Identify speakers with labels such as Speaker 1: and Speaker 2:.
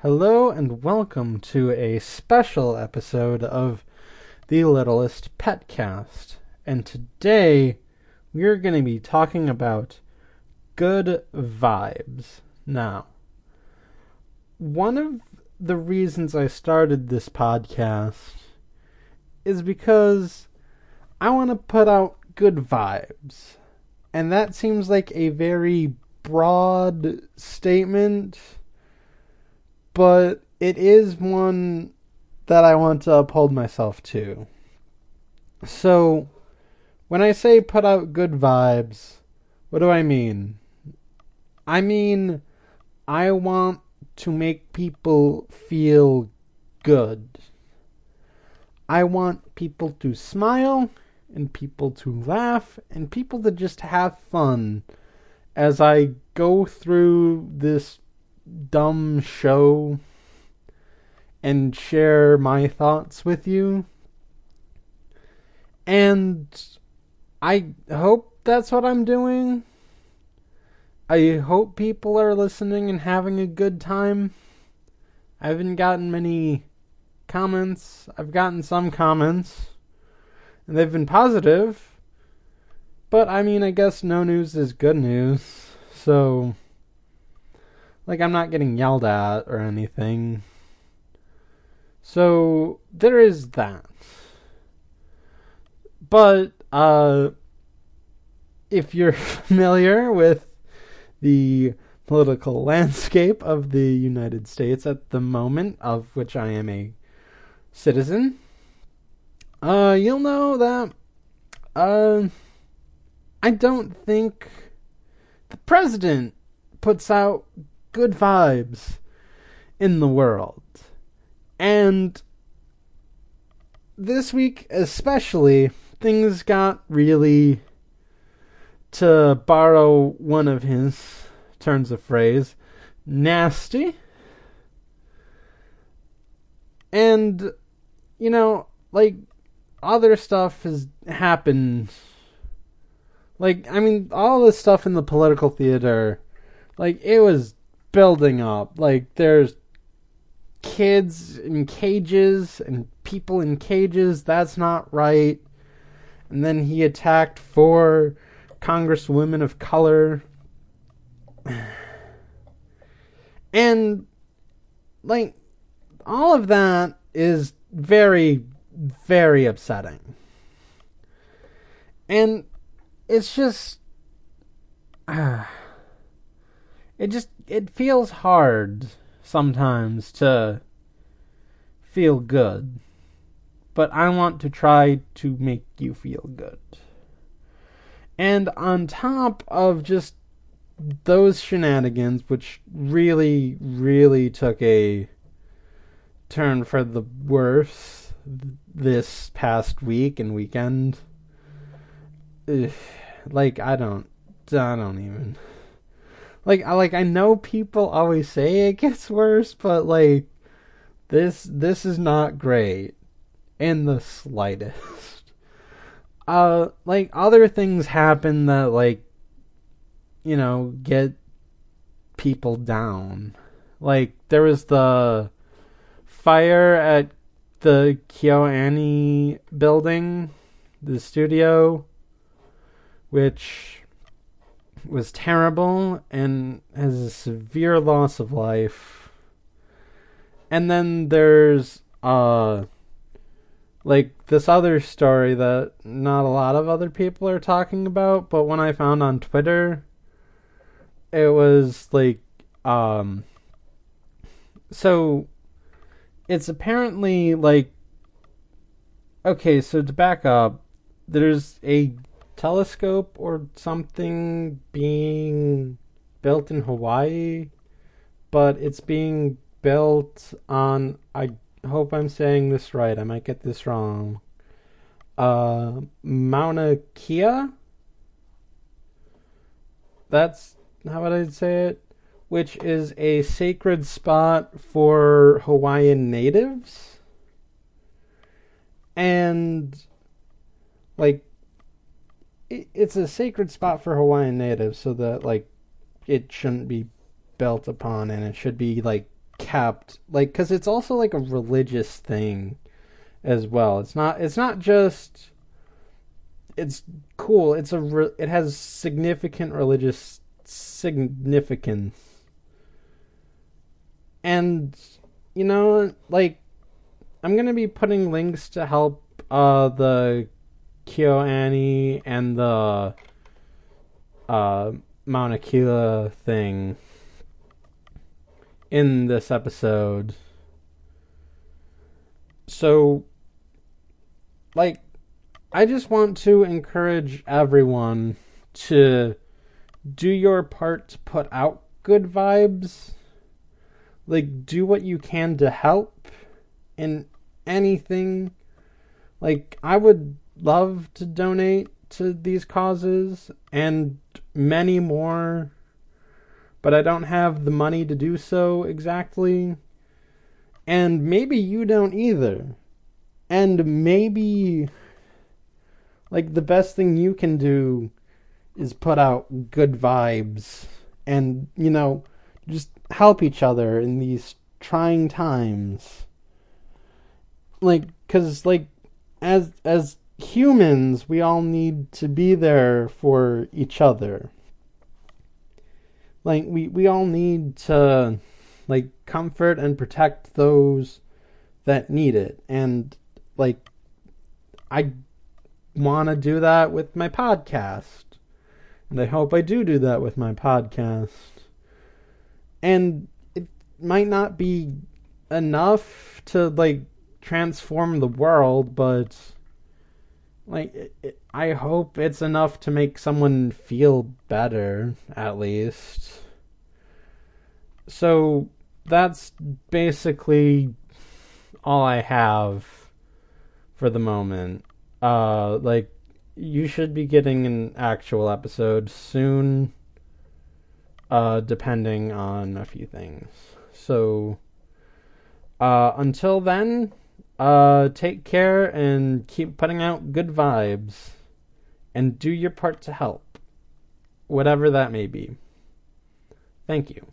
Speaker 1: Hello and welcome to a special episode of the Littlest Petcast. And today we're going to be talking about good vibes. Now, one of the reasons I started this podcast is because I want to put out good vibes. And that seems like a very broad statement, but it is one that I want to uphold myself to. So, when I say put out good vibes, what do I mean? I mean, I want to make people feel good. I want people to smile and people to laugh and people to just have fun as I go through this dumb show and share my thoughts with you. And I hope that's what I'm doing. I hope people are listening and having a good time. I haven't gotten many comments. I've gotten some comments, and they've been positive. But I mean, I guess no news is good news. So, like, I'm not getting yelled at or anything. So, there is that. But, uh, if you're familiar with the political landscape of the United States at the moment, of which I am a citizen, uh, you'll know that, uh, I don't think the president puts out good vibes in the world. And this week, especially, things got really to borrow one of his turns of phrase, nasty. And, you know, like, other stuff has happened. Like, I mean, all this stuff in the political theater, like, it was building up. Like, there's kids in cages and people in cages. That's not right. And then he attacked four congresswomen of color. And, like, all of that is very, very upsetting. And it's just. Uh, it just. It feels hard sometimes to feel good. But I want to try to make you feel good. And on top of just those shenanigans, which really, really took a turn for the worse this past week and weekend. Ugh, like I don't, I don't even. Like I like I know people always say it gets worse, but like this this is not great in the slightest. Uh like other things happen that like you know get people down. Like there was the fire at the KyoAni building the studio which was terrible and has a severe loss of life. And then there's uh like this other story that not a lot of other people are talking about, but when I found on Twitter, it was like, um, so it's apparently like, okay, so to back up, there's a telescope or something being built in Hawaii, but it's being built on, I hope I'm saying this right. I might get this wrong. Uh, Mauna Kea? That's how would I say it? Which is a sacred spot for Hawaiian natives. And, like, it, it's a sacred spot for Hawaiian natives, so that, like, it shouldn't be built upon and it should be, like, kept like cuz it's also like a religious thing as well. It's not it's not just it's cool. It's a re- it has significant religious significance. And you know, like I'm to be putting links to help uh the KyoAni and the uh Mauna Kea thing in this episode. So like I just want to encourage everyone to do your part to put out good vibes. Like, do what you can to help in anything. Like, I would love to donate to these causes and many more, but I don't have the money to do so exactly. And maybe you don't either. And maybe like the best thing you can do is put out good vibes and you know just help each other in these trying times like cuz like as as humans we all need to be there for each other like we we all need to like comfort and protect those that need it and like I want to do that with my podcast. And I hope I do do that with my podcast. And it might not be enough to like transform the world, but like it, it, I hope it's enough to make someone feel better at least. So that's basically all I have for the moment. Uh, like you should be getting an actual episode soon. Uh, depending on a few things. So, uh, until then, uh, take care and keep putting out good vibes, and do your part to help, whatever that may be. Thank you.